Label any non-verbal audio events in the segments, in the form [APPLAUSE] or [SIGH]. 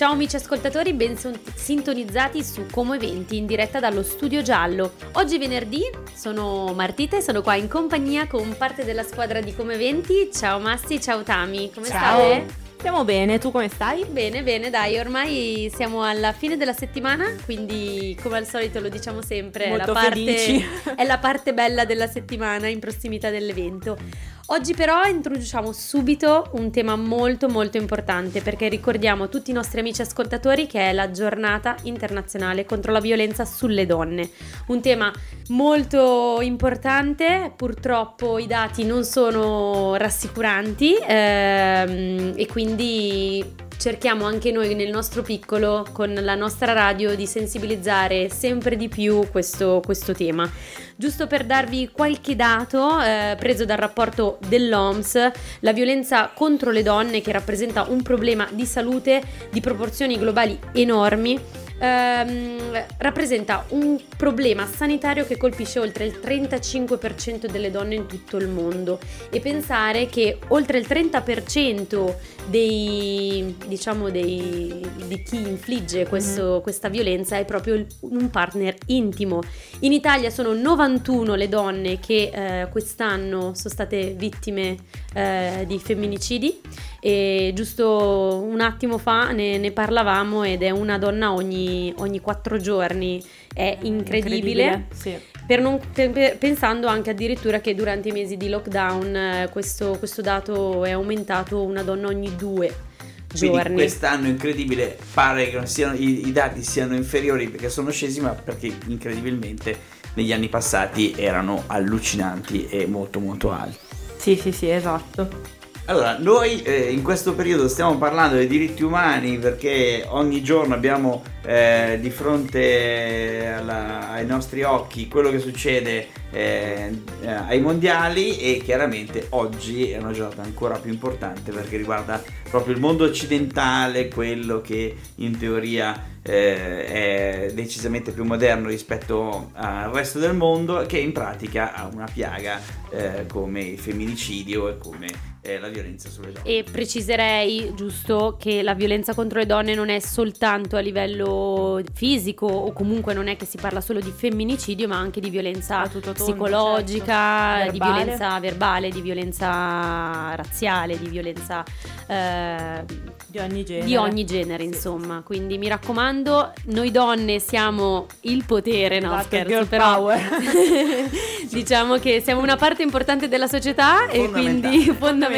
Ciao amici ascoltatori, ben sintonizzati su Como Eventi in diretta dallo Studio Giallo. Oggi venerdì sono Martita e sono qua in compagnia con parte della squadra di Como Eventi. Ciao Massi, ciao Tami, come ciao. state? Stiamo bene, tu come stai? Bene, bene, dai, ormai siamo alla fine della settimana, quindi come al solito lo diciamo sempre, Molto la parte, è la parte bella della settimana in prossimità dell'evento. Oggi però introduciamo subito un tema molto molto importante perché ricordiamo a tutti i nostri amici ascoltatori che è la giornata internazionale contro la violenza sulle donne. Un tema molto importante, purtroppo i dati non sono rassicuranti ehm, e quindi cerchiamo anche noi nel nostro piccolo, con la nostra radio, di sensibilizzare sempre di più questo, questo tema. Giusto per darvi qualche dato eh, preso dal rapporto dell'OMS, la violenza contro le donne, che rappresenta un problema di salute di proporzioni globali enormi, ehm, rappresenta un problema sanitario che colpisce oltre il 35% delle donne in tutto il mondo e pensare che oltre il 30% dei, diciamo dei, di chi infligge questo, mm-hmm. questa violenza è proprio il, un partner intimo. In Italia sono 91 le donne che eh, quest'anno sono state vittime eh, di femminicidi e giusto un attimo fa ne, ne parlavamo ed è una donna ogni, ogni quattro giorni, è incredibile. incredibile sì. per non, per, pensando anche addirittura che durante i mesi di lockdown eh, questo, questo dato è aumentato una donna ogni due Giorni. Quindi quest'anno incredibile pare che siano, i, i, dati siano inferiori perché sono scesi, ma perché incredibilmente negli anni passati erano allucinanti e molto molto alti. Sì, sì, sì, esatto. Allora, noi eh, in questo periodo stiamo parlando dei diritti umani perché ogni giorno abbiamo eh, di fronte alla, ai nostri occhi quello che succede eh, ai mondiali e chiaramente oggi è una giornata ancora più importante perché riguarda proprio il mondo occidentale, quello che in teoria eh, è decisamente più moderno rispetto al resto del mondo, che in pratica ha una piaga eh, come il femminicidio e come è la violenza sulle donne. E preciserei giusto che la violenza contro le donne non è soltanto a livello fisico o comunque non è che si parla solo di femminicidio ma anche di violenza tondo, psicologica, certo. di violenza verbale, di violenza razziale, di violenza eh, di ogni genere. Di ogni genere, insomma. Quindi mi raccomando, noi donne siamo il potere, no esatto, scherzo, però [LAUGHS] diciamo che siamo una parte importante della società e quindi [LAUGHS] fondamentale.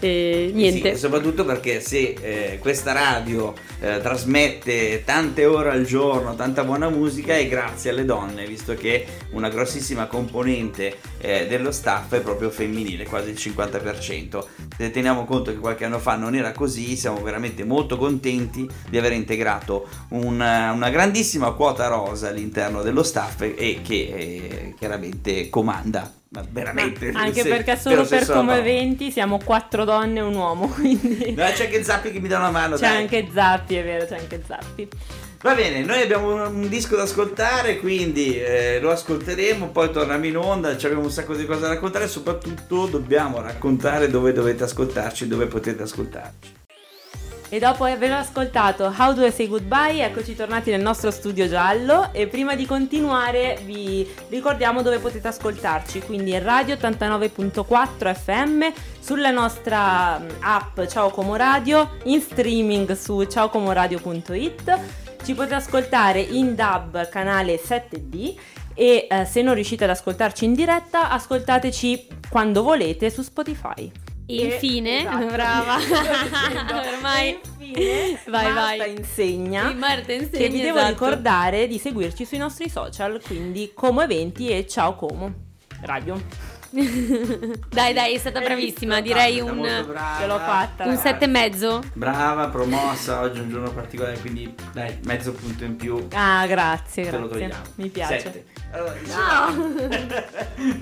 E niente. Sì, soprattutto perché se eh, questa radio eh, trasmette tante ore al giorno, tanta buona musica è grazie alle donne, visto che una grossissima componente eh, dello staff è proprio femminile, quasi il 50%. Se teniamo conto che qualche anno fa non era così, siamo veramente molto contenti di aver integrato una, una grandissima quota rosa all'interno dello staff e che eh, chiaramente comanda ma veramente ma anche se, perché solo per, come no. eventi siamo quattro donne e un uomo [LAUGHS] quindi no, c'è anche Zappi che mi dà una mano c'è dai. anche Zappi è vero c'è anche Zappi va bene noi abbiamo un, un disco da ascoltare quindi eh, lo ascolteremo poi torniamo in onda abbiamo un sacco di cose da raccontare soprattutto dobbiamo raccontare dove dovete ascoltarci dove potete ascoltarci e dopo aver ascoltato How Do I Say Goodbye, eccoci tornati nel nostro studio giallo. E prima di continuare vi ricordiamo dove potete ascoltarci, quindi Radio 89.4 FM, sulla nostra mm, app Ciao Como Radio, in streaming su ciaocomoradio.it, ci potete ascoltare in DAB canale 7D e eh, se non riuscite ad ascoltarci in diretta ascoltateci quando volete su Spotify. Infine, [LAUGHS] esatto. brava, [LAUGHS] [LAUGHS] ormai infine, vai, Marta vai. insegna, sì, Marta insegna che vi devo esatto. ricordare di seguirci sui nostri social, quindi Como Eventi e Ciao Como Radio. dai, dai, è stata bravissima. Direi un. Ce l'ho fatta. Un sette e mezzo. Brava, promossa. Oggi è un giorno particolare, quindi dai, mezzo punto in più. Ah, grazie. Te grazie. lo togliamo. Mi piace. Sette. Allora, no.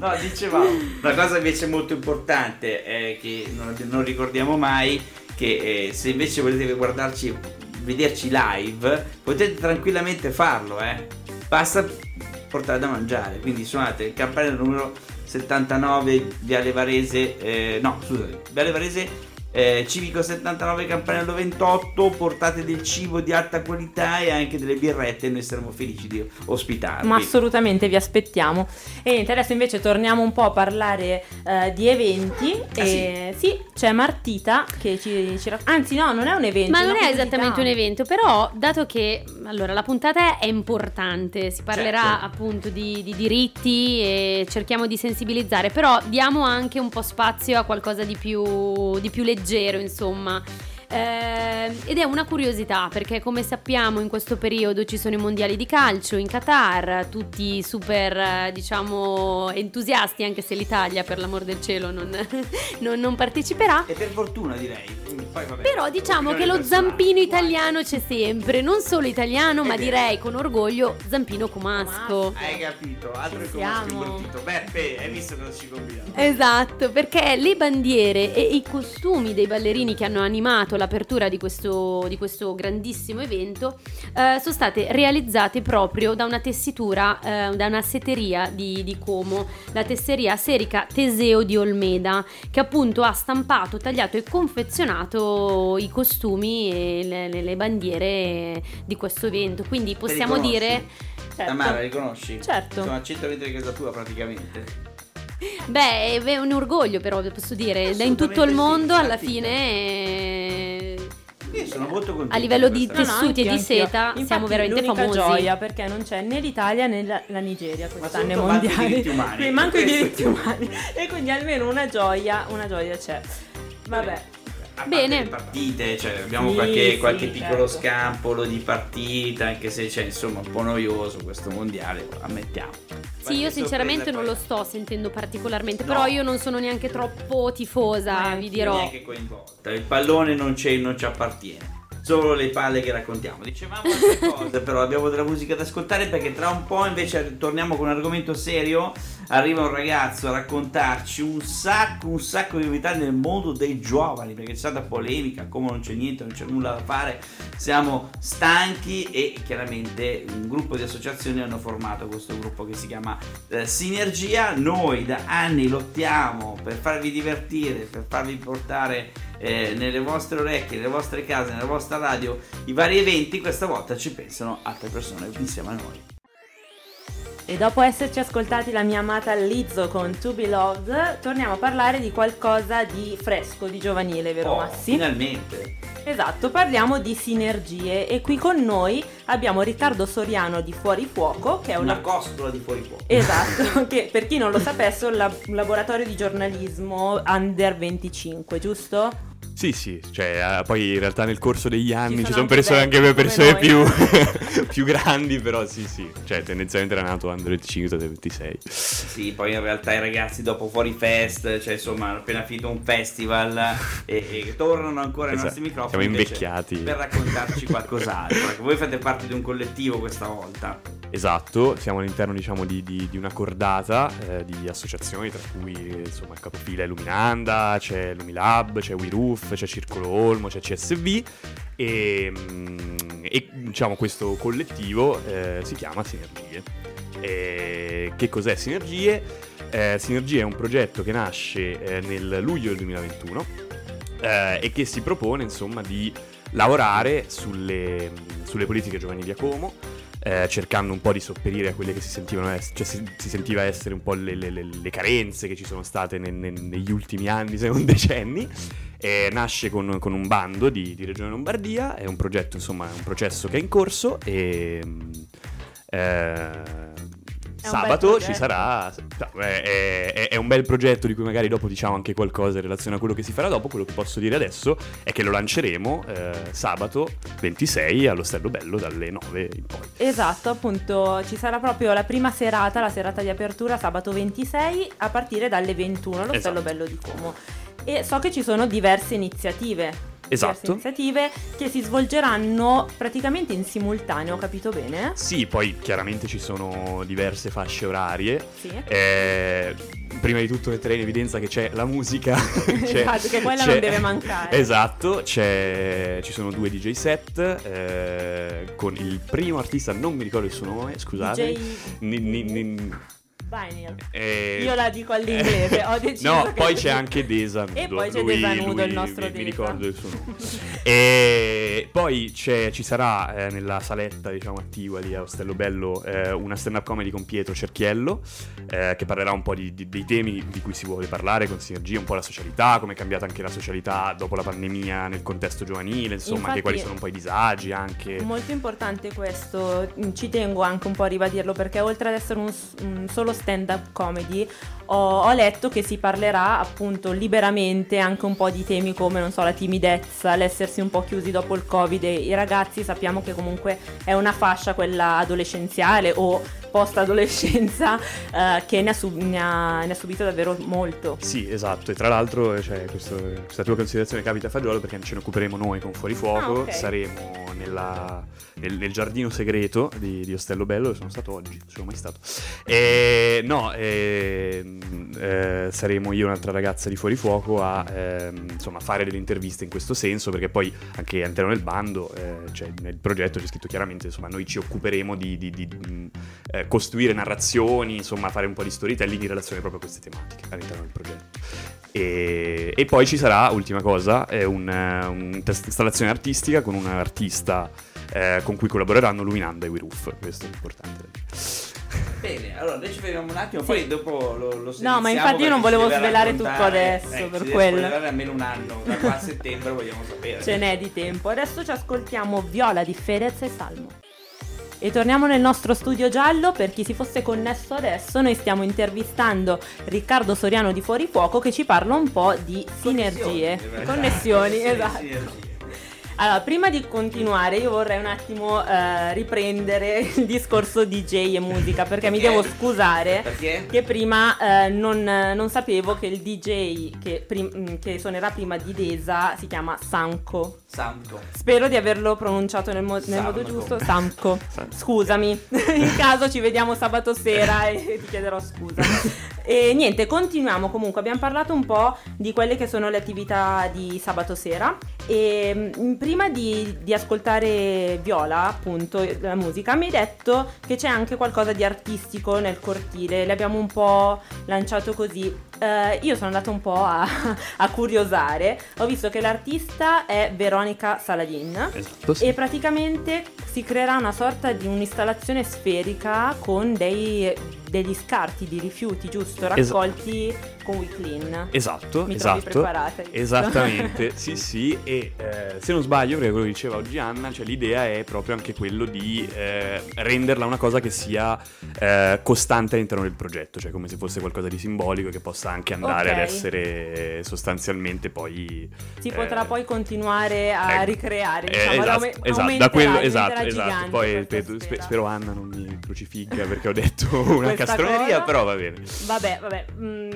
No, dicevamo. Una cosa invece molto importante è che non, non ricordiamo mai che eh, se invece volete guardarci, vederci live, potete tranquillamente farlo, eh. Basta portare da mangiare. Quindi suonate il campanello numero 79 Viale Varese, eh, no scusate, Viale Varese eh, Civico 79 Campanello 28, portate del cibo di alta qualità e anche delle birrette, noi saremo felici di ospitarvi. Ma assolutamente vi aspettiamo. E niente, adesso invece torniamo un po' a parlare eh, di eventi. Ah, e sì. c'è Martita che ci, ci rac- Anzi, no, non è un evento. Ma non è esattamente un evento, però dato che allora, la puntata è importante, si parlerà Certo. appunto di, di diritti e cerchiamo di sensibilizzare, però diamo anche un po' spazio a qualcosa di più, di più leggero, insomma. Eh, ed è una curiosità perché come sappiamo in questo periodo ci sono i mondiali di calcio in Qatar, tutti super diciamo entusiasti anche se l'Italia per l'amor del cielo non, [LAUGHS] non- non parteciperà. E per fortuna direi. Vabbè, Però diciamo che lo zampino italiano c'è sempre, non solo italiano, ma direi con orgoglio zampino comasco. Hai capito? Altro che imbottito. Beppe, hai visto cosa ci combiniamo? Esatto, perché le bandiere e i costumi dei ballerini che hanno animato l'apertura di questo, di questo grandissimo evento eh, sono state realizzate proprio da una tessitura, eh, da una setteria di, di Como, la tesseria Serica Teseo di Olmeda, che appunto ha stampato, tagliato e confezionato i costumi e le, le- le bandiere di questo evento. Quindi possiamo dire... Certo. Tamara, riconosci? Certo. Sono a 100 metri di casa tua praticamente. Beh, è un orgoglio però, posso dire, da in tutto il mondo alla fine eh, Io sono molto contento. A livello di tessuti e di anch'io, anch'io. seta Infatti, siamo veramente l'unica famosi. gioia perché non c'è né l'Italia né la, la Nigeria quest'anno ai soprattutto manco i mondiali. diritti umani. Quindi manco i Questo- diritti umani. E quindi almeno una gioia, una gioia c'è. Vabbè. A Bene. le partite, cioè abbiamo Sì, qualche, sì, qualche piccolo certo. scampolo di partita, anche se c'è insomma un po' noioso questo mondiale, ammettiamo. Sì, io sinceramente non lo sto sentendo particolarmente, No. però io non sono neanche troppo tifosa, Ma vi dirò. neanche coinvolta. Il pallone non, c'è, non ci appartiene. Solo le palle che raccontiamo. Dicevamo altre [LAUGHS] cose, però abbiamo della musica da ascoltare perché tra un po' invece torniamo con un argomento serio. Arriva un ragazzo a raccontarci un sacco, un sacco di novità nel mondo dei giovani, perché c'è stata polemica, come non c'è niente, non c'è nulla da fare, siamo stanchi e chiaramente un gruppo di associazioni hanno formato questo gruppo che si chiama eh, Sinergia. Noi da anni lottiamo per farvi divertire, per farvi portare eh, nelle vostre orecchie, nelle vostre case, nella vostra radio i vari eventi, questa volta ci pensano altre persone insieme a noi. E dopo esserci ascoltati la mia amata Lizzo con To Be Loved, torniamo a parlare di qualcosa di fresco, di giovanile, vero Oh, Massi? finalmente. Esatto, parliamo di sinergie e qui con noi abbiamo Riccardo Soriano di Fuori Fuoco, che è Una una... costola di fuori fuoco. Esatto, [LAUGHS] che per chi non lo sapesse è un lab- un laboratorio di giornalismo under 25, giusto? Sì, sì, cioè eh, poi in realtà nel corso degli anni sono ci sono anche persone anche per persone più, [LAUGHS] più grandi, però sì, sì, cioè tendenzialmente era nato under 25, 26. Sì, poi in realtà i ragazzi dopo fuori fest, cioè insomma hanno appena finito un festival e, e tornano ancora ai Esatto, nostri microfoni siamo invecchiati. per raccontarci qualcos'altro. Ecco, voi fate parte di un collettivo questa volta. Esatto, siamo all'interno diciamo di, di- di una cordata eh, di associazioni, tra cui insomma il capofila è Luminanda, c'è Lumilab, c'è WeRoof, c'è Circolo Olmo, c'è CSV e, mm, e, diciamo questo collettivo eh, si chiama Sinergie. E che cos'è Sinergie? Eh, Sinergie è un progetto che nasce eh, nel luglio del 2021 eh, e che si propone insomma di lavorare sulle, sulle politiche giovanili a Como eh, cercando un po' di sopperire a quelle che si sentivano ess- cioè si, si sentiva essere un po' le- le- le carenze che ci sono state ne- ne- negli ultimi anni, se non decenni. E nasce con, con un bando di, di Regione Lombardia, è un progetto, insomma, è un processo che è in corso e mm, eh, sabato ci sarà, no, è, è- è un bel progetto di cui magari dopo diciamo anche qualcosa in relazione a quello che si farà dopo, quello che posso dire adesso è che lo lanceremo eh, sabato 26 all'Ostello Bello dalle 9 in poi. Esatto, appunto ci sarà proprio la prima serata, la serata di apertura sabato 26 a partire dalle 21 allo Esatto. Bello di Como. E so che ci sono diverse iniziative. Esatto. iniziative che si svolgeranno praticamente in simultaneo, ho capito bene? Sì, poi chiaramente ci sono diverse fasce orarie. Sì. Eh, prima di tutto metterei in evidenza che c'è la musica. [LAUGHS] [LAUGHS] c'è- Esatto, che quella c'è- non deve mancare. [LAUGHS] Esatto, c'è- ci sono due DJ set. eh, con il primo artista, non mi ricordo il suo nome, scusate. DJ Vinyl. Eh, Io la dico all'inglese, ho deciso No, poi [LAUGHS] c'è anche Desa Nudo. E poi c'è Lui- Desa Nudo, il lui- nostro mi, mi ricordo il suo nome. [LAUGHS] e poi c'è- ci sarà eh, nella saletta, diciamo, attiva lì a Ostello Bello eh, una stand-up comedy con Pietro Cerchiello eh, che parlerà un po' di- di- dei temi di cui si vuole parlare con sinergia, un po' la socialità, come è cambiata anche la socialità dopo la pandemia nel contesto giovanile, insomma, Infatti- anche quali sono un po' i disagi anche. Molto importante questo, ci tengo anche un po' a ribadirlo perché oltre ad essere un, un solo stand-up comedy. Ho, ho letto che si parlerà appunto liberamente anche un po' di temi come non so la timidezza, l'essersi un po' chiusi dopo il covid. E i ragazzi sappiamo che comunque è una fascia quella adolescenziale o post adolescenza che ne ha, sub- ne ha- ne ha subito davvero molto. Sì, esatto, e tra l'altro cioè, questo- questa tua considerazione capita a fagiolo perché ce ne occuperemo noi con Fuori Fuoco, Ah, ok. saremo nella- nel, nel giardino segreto di, di Ostello Bello, dove sono stato oggi, non sono mai stato. E, no, ehm, eh, saremo io e un'altra ragazza di Fuori Fuoco a ehm, insomma, fare delle interviste in questo senso, perché poi anche all'interno del bando, eh, cioè nel progetto c'è scritto chiaramente, insomma, noi ci occuperemo di, di- di, mh, eh, costruire narrazioni, insomma, fare un po' di storytelling in relazione proprio a queste tematiche all'interno del progetto. E, e poi ci sarà, ultima cosa, è un, eh, un'installazione artistica con un artista eh, con cui collaboreranno Luminanda e We Roof. Questo è importante. Bene, allora noi ci fermiamo un attimo, poi dopo lo, lo No, ma infatti io non volevo deve svelare tutto adesso, eh, per ci deve quello. spoilerare almeno un anno, da qua a settembre vogliamo sapere. Ce n'è di tempo. Adesso ci ascoltiamo Viola di Fedez e Salmo. E torniamo nel nostro studio giallo, per chi si fosse connesso adesso, noi stiamo intervistando Riccardo Soriano di Fuori Fuoco che ci parla un po' di sinergie, connessioni, [LAUGHS] Sì, esatto. sinergie. Allora, prima di continuare io vorrei un attimo eh, riprendere il discorso DJ e musica perché mi Perché? devo scusare Perché? che prima eh, non, non sapevo che il DJ che, prim- che suonerà prima di Desa si chiama Sanko. Santo. Spero di averlo pronunciato nel, mo- nel modo Samco. giusto. Samco. Sam- Scusami, [LAUGHS] in caso ci vediamo sabato sera e [LAUGHS] ti chiederò scusa. E niente, continuiamo comunque. Abbiamo parlato un po' di quelle che sono le attività di sabato sera. E mm, prima di, di ascoltare Viola, appunto, la musica, mi hai detto che c'è anche qualcosa di artistico nel cortile. Le abbiamo un po' lanciato così. Eh, io sono andata un po' a, [LAUGHS] a curiosare. Ho visto che l'artista è Veronica Saladin. Esatto, sì. E praticamente si creerà una sorta di un'installazione sferica con dei, degli scarti di rifiuti, giusto? Es- Raccolti con WeClean. Esatto, Mi Esatto, esatto. preparata, hai visto? Esattamente, [LAUGHS] sì sì, e eh, se non sbaglio, perché quello che diceva oggi Anna, cioè l'idea è proprio anche quello di eh, renderla una cosa che sia eh, costante all'interno del progetto, cioè come se fosse qualcosa di simbolico che possa anche andare Ok. ad essere sostanzialmente poi... Si eh, potrà poi continuare a ecco. ricreare, Eh, diciamo, esatto, esatto, da quello, esatto, esatto. gigante Poi spe- sfera. spero Anna non mi crocifigga perché ho detto [LAUGHS] una castroneria, cosa. però va bene. Vabbè, vabbè, mm,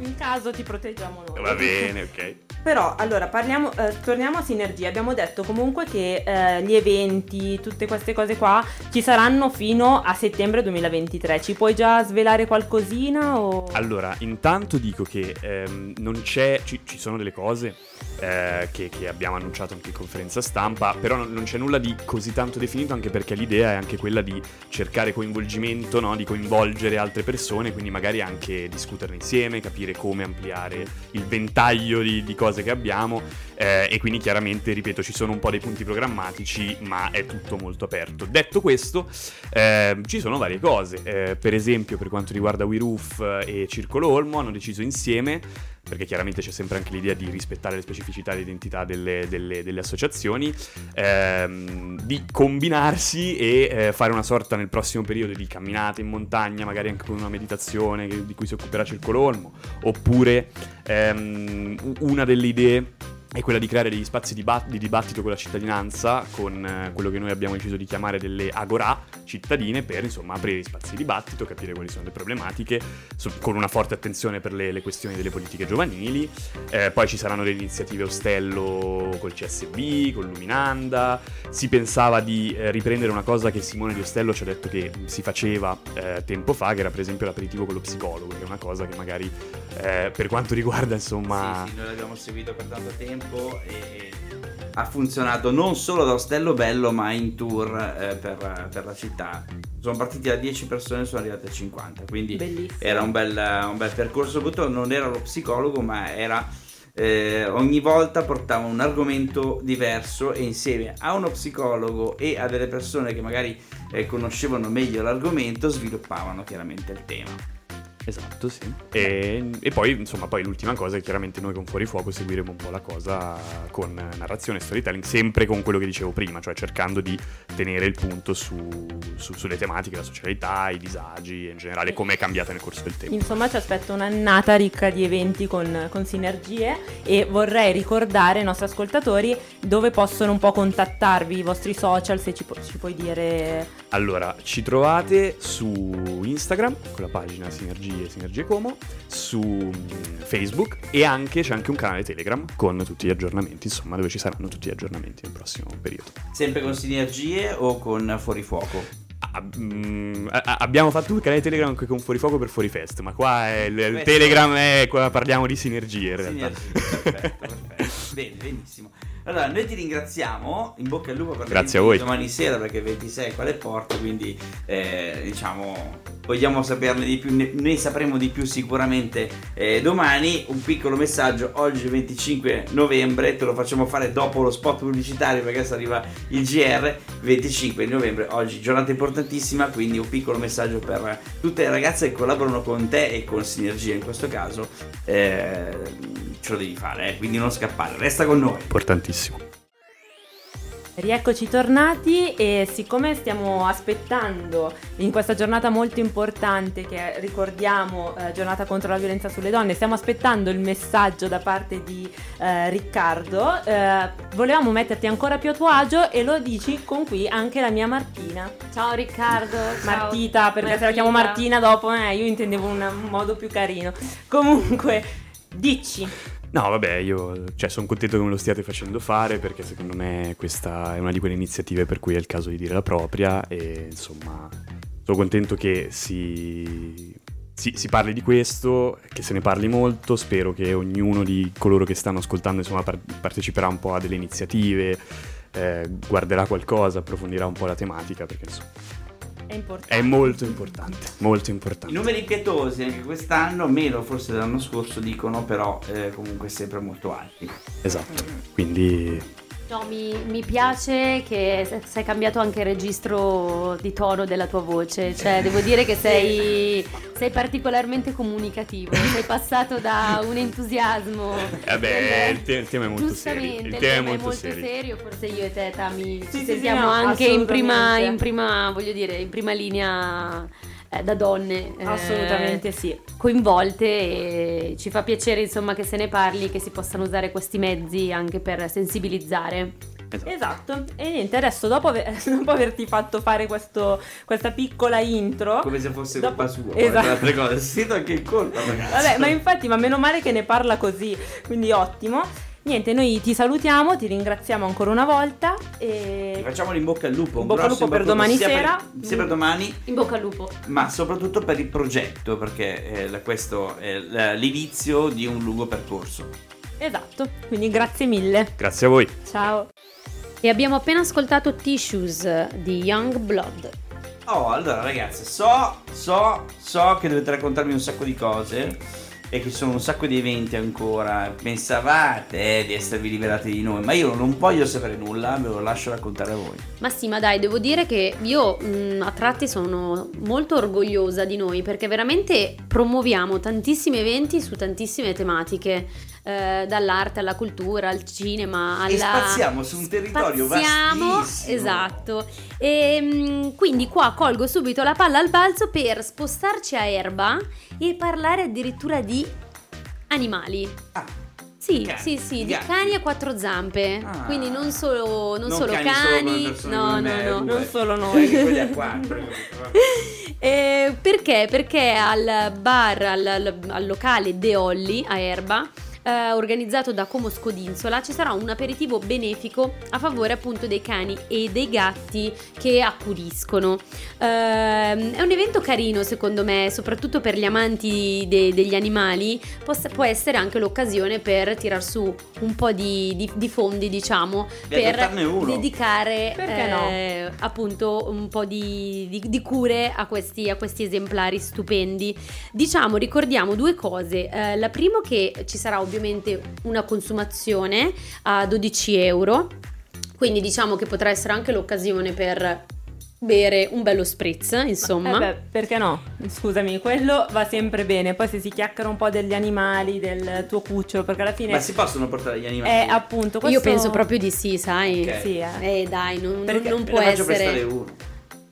in caso ti proteggiamo noi. Va bene, ok. Però, allora, parliamo, eh, torniamo a Sinergia. Abbiamo detto comunque che eh, gli eventi, tutte queste cose qua, ci saranno fino a settembre 2023. Ci puoi già svelare qualcosina? O... Allora, intanto dico che ehm, non c'è, ci, ci sono delle cose eh, che, che abbiamo annunciato anche in conferenza stampa, però non, non c'è nulla di così tanto definito, anche perché l'idea è anche quella di cercare coinvolgimento, no? di coinvolgere altre persone, quindi magari anche discuterne insieme, capire come ampliare il ventaglio di, di cose che abbiamo eh, e quindi chiaramente, ripeto, ci sono un po' dei punti programmatici, ma è tutto molto aperto. Detto questo, eh, ci sono varie cose, Eh, per esempio per quanto riguarda We Roof e Circolo Olmo hanno deciso insieme perché chiaramente c'è sempre anche l'idea di rispettare le specificità e l'identità delle, delle- delle associazioni, ehm, di combinarsi e eh, fare una sorta nel prossimo periodo di camminate in montagna, magari anche con una meditazione di cui si occuperà Circolo Olmo, oppure ehm, una delle idee è quella di creare degli spazi di, bat- di dibattito con la cittadinanza, con eh, quello che noi abbiamo deciso di chiamare delle agorà cittadine, per insomma aprire gli spazi di dibattito, capire quali sono le problematiche, so- con una forte attenzione per le, le questioni delle politiche giovanili. Eh, poi ci saranno delle iniziative Ostello col CSB, con Luminanda. Si pensava di eh, riprendere una cosa che Simone di Ostello ci ha detto che si faceva eh, tempo fa, che era per esempio l'aperitivo con lo psicologo, che è una cosa che magari eh, per quanto riguarda insomma... Sì, sì, noi l'abbiamo seguito per tanto tempo e ha funzionato non solo da Ostello Bello ma in tour eh, per, per, la città. Sono partiti da 10 persone e sono arrivati a 50, quindi Bellissimo. era un bel, un bel percorso, soprattutto non era lo psicologo ma era eh, ogni volta portava un argomento diverso e insieme a uno psicologo e a delle persone che magari eh, conoscevano meglio l'argomento sviluppavano chiaramente il tema. Esatto, sì. E, e, poi, insomma, poi l'ultima cosa è chiaramente noi con Fuori Fuoco seguiremo un po' la cosa con narrazione e storytelling, sempre con quello che dicevo prima, cioè cercando di tenere il punto su, su, sulle tematiche, la socialità, i disagi e in generale come è cambiata nel corso del tempo. Insomma, ci aspetta un'annata ricca di eventi con, con sinergie e vorrei ricordare ai nostri ascoltatori dove possono un po' contattarvi, i vostri social, se ci, pu- ci puoi dire. Allora, ci trovate su Instagram con la pagina Sinergie Sinergie, Sinergie Como, su mm, Facebook e anche c'è anche un canale Telegram con tutti gli aggiornamenti, insomma, dove ci saranno tutti gli aggiornamenti nel prossimo periodo. Sempre con Sinergie o con Fuori Fuoco? Ah, mm, abbiamo fatto un canale Telegram anche con Fuorifuoco per Fuorifest, ma qua è il, il Telegram è qua parliamo di sinergie in realtà. Sinergie, perfetto, perfetto. [LAUGHS] Bene, benissimo. Allora, noi ti ringraziamo, in bocca al lupo per Grazie a voi. domani sera perché 26 quale porto, quindi eh, diciamo vogliamo saperne di più, ne, ne sapremo di più sicuramente eh, domani. Un piccolo messaggio, oggi 25 novembre, te lo facciamo fare dopo lo spot pubblicitario perché adesso arriva il GR, 25 novembre, oggi giornata importantissima, quindi un piccolo messaggio per tutte le ragazze che collaborano con te e con Sinergia in questo caso. Eh, ce lo devi fare, eh? quindi non scappare, resta con noi. Importantissimo. Rieccoci tornati e siccome stiamo aspettando in questa giornata molto importante che ricordiamo eh, giornata contro la violenza sulle donne, stiamo aspettando il messaggio da parte di eh, Riccardo, eh, volevamo metterti ancora più a tuo agio e lo dici con qui anche la mia Martina. Ciao Riccardo. Martita, ciao. perché Martina. se la chiamo Martina dopo eh, io intendevo un modo più carino. Comunque, dici. No, vabbè, io cioè, sono contento che me lo stiate facendo fare perché secondo me questa è una di quelle iniziative per cui è il caso di dire la propria e insomma sono contento che si, si, si parli di questo, che se ne parli molto, spero che ognuno di coloro che stanno ascoltando insomma, par- parteciperà un po' a delle iniziative, eh, guarderà qualcosa, approfondirà un po' la tematica perché insomma è importante. È molto importante, molto importante. I numeri pietosi anche quest'anno, meno forse dell'anno scorso, dicono però eh, comunque sempre molto alti. Esatto, quindi No, mi, mi, piace che sei cambiato anche il registro di tono della tua voce, cioè devo dire che [LAUGHS] sei, sei particolarmente comunicativo, sei passato da un entusiasmo. Vabbè, il, te- il, tema è molto serio. Il, il tema, è molto, molto serio. serio. forse io e te Tami sì, ci sentiamo sì, no, anche in prima, in prima, voglio dire, in prima linea eh, da donne eh, assolutamente sì coinvolte e ci fa piacere insomma che se ne parli che si possano usare questi mezzi anche per sensibilizzare Esatto. esatto. E niente, adesso dopo, aver, [LAUGHS] dopo averti fatto fare questo, questa piccola intro. Come se fosse dopo... colpa sua. Esatto. Altre cose. Sento anche il colpa, [LAUGHS] ragazzi. Vabbè, ma infatti, ma meno male che ne parla così. Quindi ottimo. Niente, noi ti salutiamo, ti ringraziamo ancora una volta e... Facciamo in bocca al lupo. In bocca al lupo per domani sera. Per, sia per domani. In bocca al lupo. Ma soprattutto per il progetto, perché eh, questo è l'inizio di un lungo percorso. Esatto, quindi grazie mille. Grazie a voi. Ciao. E abbiamo appena ascoltato Tissues di Young Blood. Oh, allora ragazzi, so, so, so che dovete raccontarmi un sacco di cose e che sono un sacco di eventi ancora. Pensavate eh, di esservi liberati di noi, ma io non voglio sapere nulla, ve lo lascio raccontare a voi. Ma sì, ma dai, devo dire che io mh, mm, a tratti sono molto orgogliosa di noi perché veramente promuoviamo tantissimi eventi su tantissime tematiche eh, dall'arte alla cultura, al cinema, alla... E spaziamo su un territorio spaziamo, vastissimo. Esatto. E mm, quindi qua colgo subito la palla al balzo per spostarci a Erba e parlare addirittura di animali. Ah. Sì, cani. sì, sì, di cani a quattro zampe. Ah. Quindi non solo, non non solo cani, cani solo no, no, no, non solo [LAUGHS] noi. quelli a quattro. [LAUGHS] eh, perché? Perché al bar, al, al, al locale De Olli a Erba eh, organizzato da Como Scodinzola, ci sarà un aperitivo benefico a favore appunto dei cani e dei gatti che accudiscono. Eh, è un evento carino secondo me, soprattutto per gli amanti de- degli animali, Poss- può essere anche l'occasione per tirar su un po' di, di- di fondi, diciamo, E per dedicare Perché no? eh, appunto un po' di, di- di cure a questi, a questi esemplari stupendi. Diciamo, ricordiamo due cose. Eh, la prima che ci sarà ovviamente una consumazione a 12 euro, quindi diciamo che potrà essere anche l'occasione per bere un bello spritz, insomma. Eh beh, perché no? Scusami, quello va sempre bene. Poi se si chiacchiera un po' degli animali, del tuo cucciolo, perché alla fine Ma si possono portare gli animali? è appunto questo... Io penso proprio di sì, sai. Ok. Sì, eh. Eh dai, non, Perché non può essere... uno.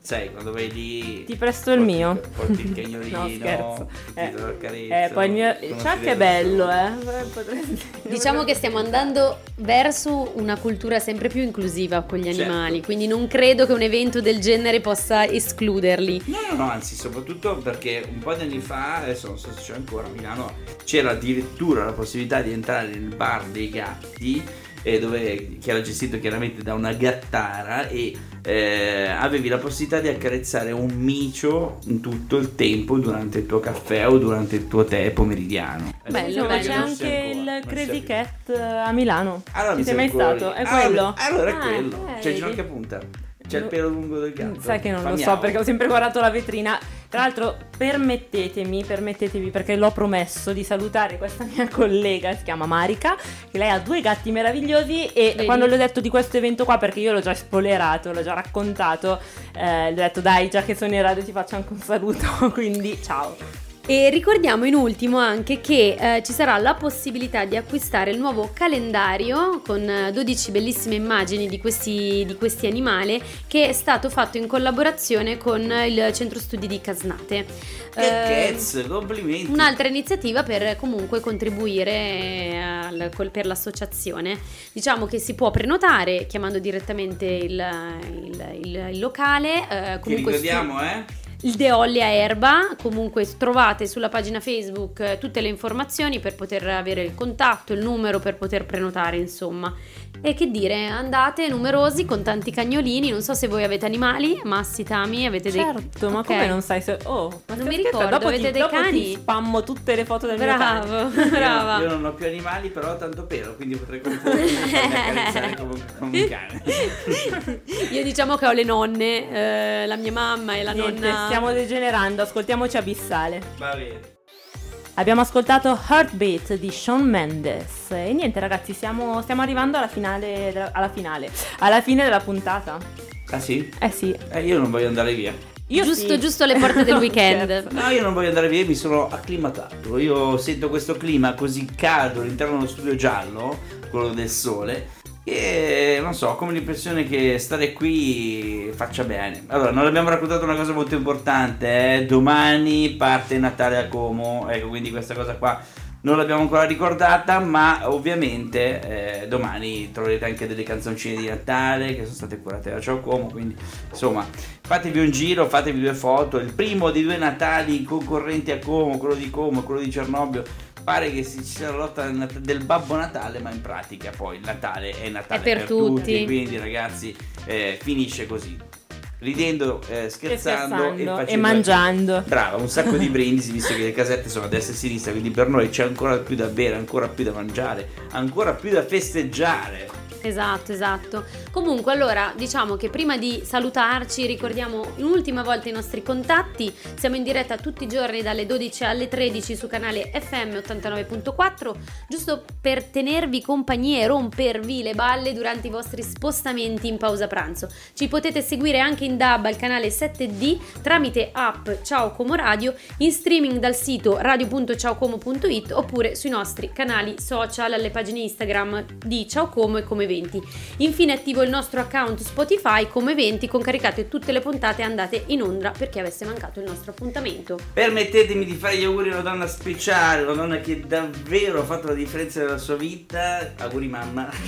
Sai, quando lì... Ti presto il porti- mio? Porti il cagnolino, [LAUGHS] No, scherzo. ti Eh, carezzo, Eh, poi il mio... Ciao che bello, eh. Potresti- [LAUGHS] Diciamo che stiamo andando verso una cultura sempre più inclusiva con gli Certo. animali, quindi non credo che un evento del genere possa escluderli. No, no, no, anzi, soprattutto perché un po' di anni fa, adesso non so se c'è ancora a Milano, c'era addirittura la possibilità di entrare nel bar dei gatti, eh, dove, che era gestito chiaramente da una gattara e eh, avevi la possibilità di accarezzare un micio in tutto il tempo durante il tuo caffè o durante il tuo tè pomeridiano. Bello, bello. C'è anche ancora, il Crazy Cat eh, a Milano. Allora, Ci mi sei mai ancora stato? È Ah, quello? Allora è Ah, quello. C'è il vedi? ginocchio a punta. C'è il pelo lungo del gatto. Sai che non Fa lo so perché ho sempre guardato la vetrina. Tra l'altro, permettetemi, permettetemi perché l'ho promesso di salutare questa [LAUGHS] mia collega, si chiama Marica, che lei ha due gatti meravigliosi e Vedi? quando le ho detto di questo evento qua, perché io l'ho già spoilerato, l'ho già raccontato, eh, le ho detto dai, già che sono in radio ti faccio anche un saluto, [LAUGHS] quindi ciao. E ricordiamo in ultimo anche che eh, ci sarà la possibilità di acquistare il nuovo calendario con eh, 12 bellissime immagini di questi, di questi animali che è stato fatto in collaborazione con il centro studi di Casnate. Che Eh, cazzo, complimenti. Un'altra iniziativa per comunque contribuire al- col- per l'associazione. Diciamo che si può prenotare chiamando direttamente il, il- il- il locale. eh, comunque su- ricordiamo, eh? Il De Olli a Erba, comunque trovate sulla pagina Facebook eh, tutte le informazioni per poter avere il contatto, il numero per poter prenotare, insomma. E che dire, andate numerosi con tanti cagnolini, non so se voi avete animali, Massi, Tami, avete dei... Certo, ma Ok. come non sai se... Oh, ma Non mi ricordo, dopo avete ti, dei dopo cani? ti spammo tutte le foto del mio cane. Bravo, [LAUGHS] Io- brava. Io, non ho più animali, però ho tanto pelo, quindi potrei e [LAUGHS] come, come un cane. Io diciamo che ho le nonne, eh, la mia mamma e la Niente, nonna... stiamo degenerando, ascoltiamoci Abissale. Va bene. Abbiamo ascoltato Heartbeat di Shawn Mendes. E niente ragazzi, siamo, stiamo arrivando alla finale, alla finale, alla fine della puntata. Ah sì? Eh sì, Eh, io non voglio andare via. io giusto, sì. giusto alle porte del [LAUGHS] weekend. scherzo. No, io non voglio andare via, mi sono acclimatato. Io sento questo clima così caldo all'interno dello studio giallo, quello del sole. E non so, ho come l'impressione che stare qui faccia bene. Allora, non abbiamo raccontato una cosa molto importante. eh. Domani parte Natale a Como, ecco, quindi questa cosa qua non l'abbiamo ancora ricordata, ma ovviamente eh, domani troverete anche delle canzoncine di Natale che sono state curate da Ciao Como, quindi insomma fatevi un giro, fatevi due foto, il primo di due Natali concorrenti a Como, quello di Como e quello di Cernobbio. Pare che ci sia la lotta del Babbo Natale, ma in pratica poi Natale è Natale È per tutti. quindi ragazzi eh, finisce così, ridendo, eh, E scherzando, e, e, facendo mangiando. Brava, un sacco di [LAUGHS] brindisi visto che le casette sono a destra e a sinistra, quindi per noi c'è ancora più da bere, ancora più da mangiare, ancora più da festeggiare. Esatto, esatto. Comunque, allora, diciamo che prima di salutarci ricordiamo un'ultima volta i nostri contatti. Siamo in diretta tutti i giorni dalle 12 alle 13 su canale FM 89.4, giusto per tenervi compagnia e rompervi le balle durante i vostri spostamenti in pausa pranzo. Ci potete seguire anche in DAB al canale 7D tramite app Ciao Como Radio, in streaming dal sito radio.ciaocomo.it oppure sui nostri canali social, alle pagine Instagram di Ciao Como e come vedi 2020. Infine attivo il nostro account Spotify come 20 con caricate tutte le puntate andate in onda per chi avesse mancato il nostro appuntamento. Permettetemi di fare gli auguri a una donna speciale, una donna che davvero ha fatto la differenza nella sua vita. Auguri mamma. [LAUGHS]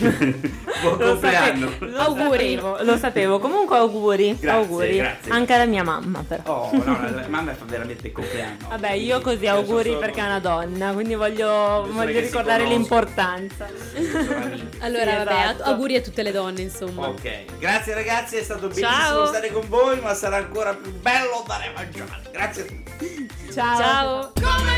Buon Lo compleanno. sape- lo Auguri. sapevo, lo sapevo. Comunque auguri. Grazie, auguri. grazie. Anche alla mia mamma però. Oh, no, la mamma fa veramente il compleanno. Vabbè, io così auguri sono- perché è una donna, quindi voglio, voglio ricordare l'importanza. Allora, Sì, vabbè, esatto. Auguri a tutte le donne, insomma. Ok, grazie ragazzi, è stato bellissimo Ciao. stare con voi, ma sarà ancora più bello andare a mangiare. Grazie a tutti. Ciao. Ciao. Come